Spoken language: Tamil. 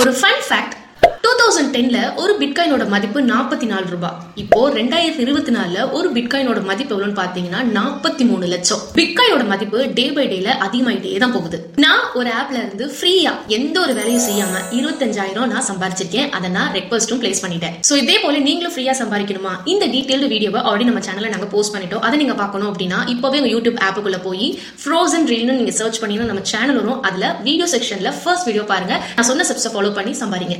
ஒரு ஃபன் ஃபேக்ட் டூ தௌசண்ட் டென்ல ஒரு பிட்காயினோட மதிப்பு நாற்பத்தி நாலு ரூபாய். இப்போ ரெண்டாயிரத்தி இருபத்தி நாலுல ஒரு பிட்காயினோட மதிப்பு எவ்வளவுன்னு பாத்தீங்கன்னா நாற்பத்தி மூணு லட்சம். பிட்காயினோட மதிப்பு டே பை டேல அதிகமாயிட்டே தான் போகுது. நான் ஒரு ஆப்ல இருந்து ஃப்ரீயா எந்த ஒரு வேலையும் செய்யாம இருபத்தஞ்சாயிரம் நான் சம்பாரிச்சிருக்கேன். அதை நான் ரெக்வஸ்ட்டும் பிளேஸ் பண்ணிட்டேன். சோ இதே போல நீங்களும் ஃப்ரீயா சம்பாதிக்கணுமா? இந்த டீடைல்டு வீடியோவை ஆல்ரெடி நம்ம சேனல்ல நாங்க போஸ்ட் பண்ணிட்டோம். அதை நீங்க பார்க்கணும் அப்படின்னா இப்பவே உங்க யூடியூப் ஆப்புக்குள்ள போய் ஃப்ரோசன் ரீல்னு நீங்க சர்ச் பண்ணீங்கன்னா நம்ம சேனல் வரும். அதுல வீடியோ செக்ஷன்ல ஃபர்ஸ்ட் வீடியோ பாருங்க. நான் சொன்ன ஸ்டெப்ஸை ஃபாலோ பண்ணி சம்பாதிங்க.